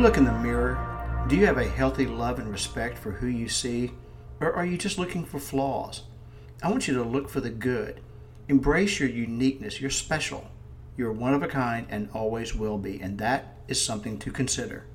Look in the mirror. Do you have a healthy love and respect for who you see, or are you just looking for flaws? I want you to look for the good. Embrace your uniqueness. You're special. You're one of a kind and always will be, and that is something to consider.